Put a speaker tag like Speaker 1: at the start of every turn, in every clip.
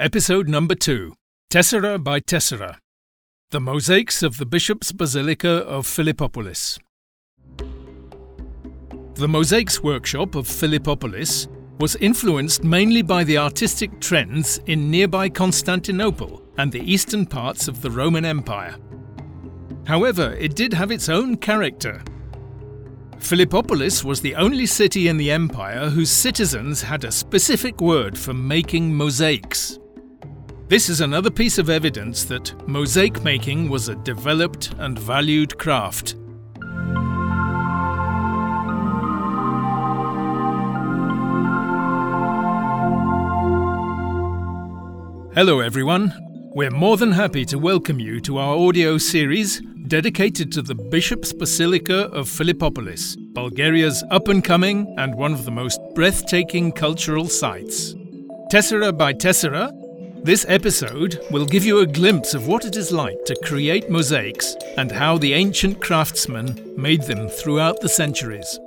Speaker 1: Episode number 2 Tessera by Tessera The Mosaics of the Bishop's Basilica of Philippopolis. The Mosaics Workshop of Philippopolis was influenced mainly by the artistic trends in nearby Constantinople and the eastern parts of the Roman Empire. However, it did have its own character. Philippopolis was the only city in the empire whose citizens had a specific word for making mosaics. This is another piece of evidence that mosaic making was a developed and valued craft. Hello, everyone. We're more than happy to welcome you to our audio series dedicated to the Bishop's Basilica of Philippopolis, Bulgaria's up and coming and one of the most breathtaking cultural sites. Tessera by Tessera this episode will give you a glimpse of what it is like to create mosaics and how the ancient craftsmen made them throughout the centuries.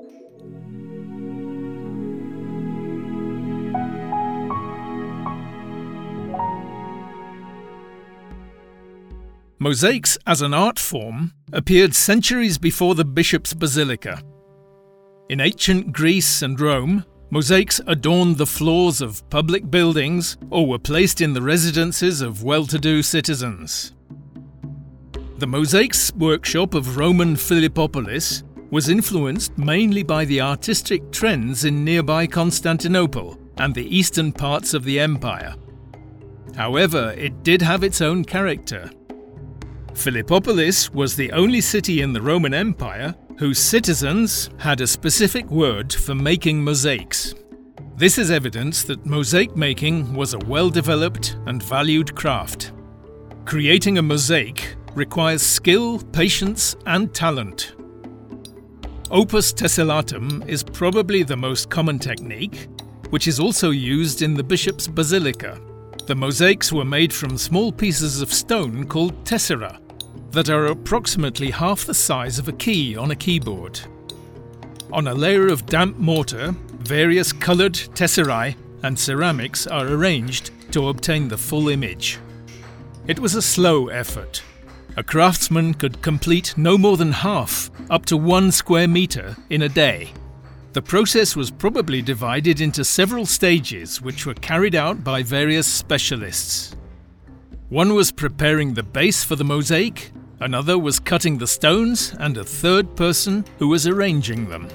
Speaker 1: Mosaics as an art form appeared centuries before the bishop's basilica. In ancient Greece and Rome, Mosaics adorned the floors of public buildings or were placed in the residences of well to do citizens. The Mosaics workshop of Roman Philippopolis was influenced mainly by the artistic trends in nearby Constantinople and the eastern parts of the empire. However, it did have its own character. Philippopolis was the only city in the Roman Empire whose citizens had a specific word for making mosaics. This is evidence that mosaic making was a well developed and valued craft. Creating a mosaic requires skill, patience, and talent. Opus tessellatum is probably the most common technique, which is also used in the bishop's basilica. The mosaics were made from small pieces of stone called tessera, that are approximately half the size of a key on a keyboard. On a layer of damp mortar, various coloured tesserae and ceramics are arranged to obtain the full image. It was a slow effort. A craftsman could complete no more than half, up to one square metre, in a day. The process was probably divided into several stages, which were carried out by various specialists. One was preparing the base for the mosaic, Another was cutting the stones, and a third person who was arranging them.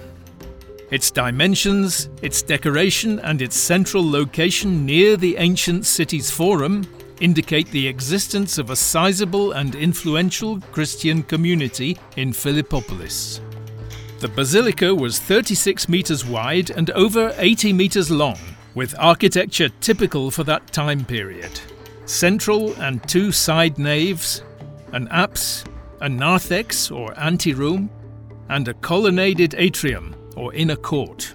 Speaker 1: Its dimensions, its decoration, and its central location near the ancient city's forum indicate the existence of a sizable and influential Christian community in Philippopolis. The basilica was 36 metres wide and over 80 metres long, with architecture typical for that time period. Central and two side naves, an apse, a narthex or anteroom, and a colonnaded atrium or inner court.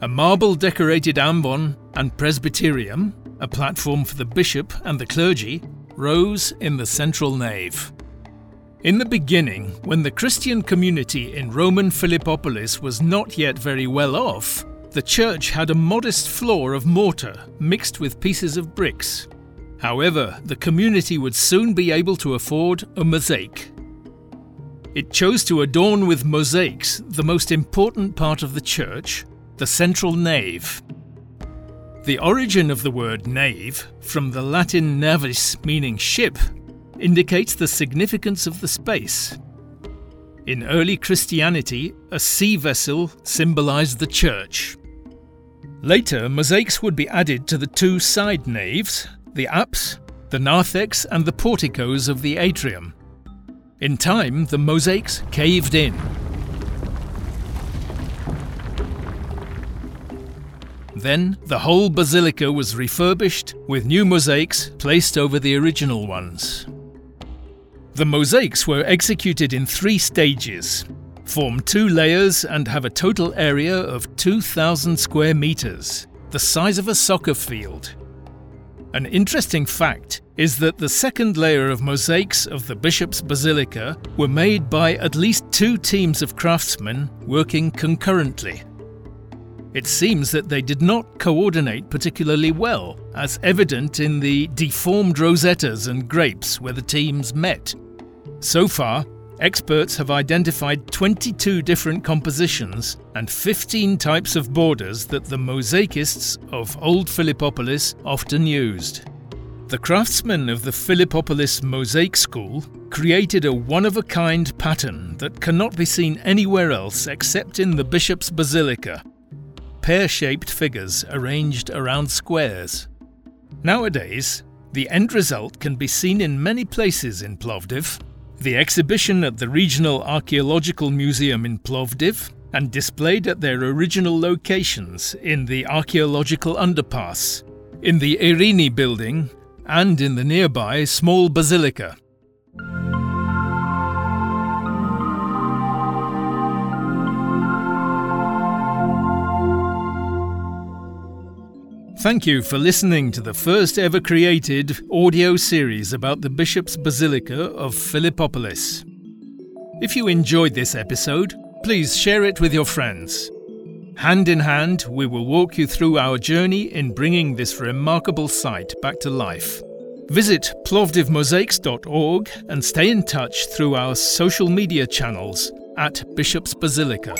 Speaker 1: A marble decorated ambon and presbyterium, a platform for the bishop and the clergy, rose in the central nave. In the beginning, when the Christian community in Roman Philippopolis was not yet very well off, the church had a modest floor of mortar mixed with pieces of bricks. However, the community would soon be able to afford a mosaic. It chose to adorn with mosaics the most important part of the church, the central nave. The origin of the word nave, from the Latin navis meaning ship, indicates the significance of the space. In early Christianity, a sea vessel symbolized the church. Later, mosaics would be added to the two side naves, the apse, the narthex, and the porticos of the atrium. In time, the mosaics caved in. Then, the whole basilica was refurbished with new mosaics placed over the original ones. The mosaics were executed in three stages, form two layers, and have a total area of 2,000 square metres, the size of a soccer field. An interesting fact is that the second layer of mosaics of the bishop's basilica were made by at least two teams of craftsmen working concurrently. It seems that they did not coordinate particularly well, as evident in the deformed rosettas and grapes where the teams met. So far, experts have identified 22 different compositions and 15 types of borders that the mosaicists of Old Philippopolis often used. The craftsmen of the Philippopolis mosaic school created a one of a kind pattern that cannot be seen anywhere else except in the bishop's basilica pear shaped figures arranged around squares. Nowadays, the end result can be seen in many places in Plovdiv. The exhibition at the Regional Archaeological Museum in Plovdiv and displayed at their original locations in the Archaeological Underpass, in the Irini building, and in the nearby small basilica. Thank you for listening to the first ever created audio series about the Bishop's Basilica of Philippopolis. If you enjoyed this episode, please share it with your friends. Hand in hand, we will walk you through our journey in bringing this remarkable site back to life. Visit plovdivmosaics.org and stay in touch through our social media channels at Bishop's Basilica.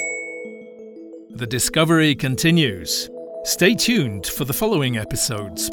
Speaker 1: The discovery continues. Stay tuned for the following episodes.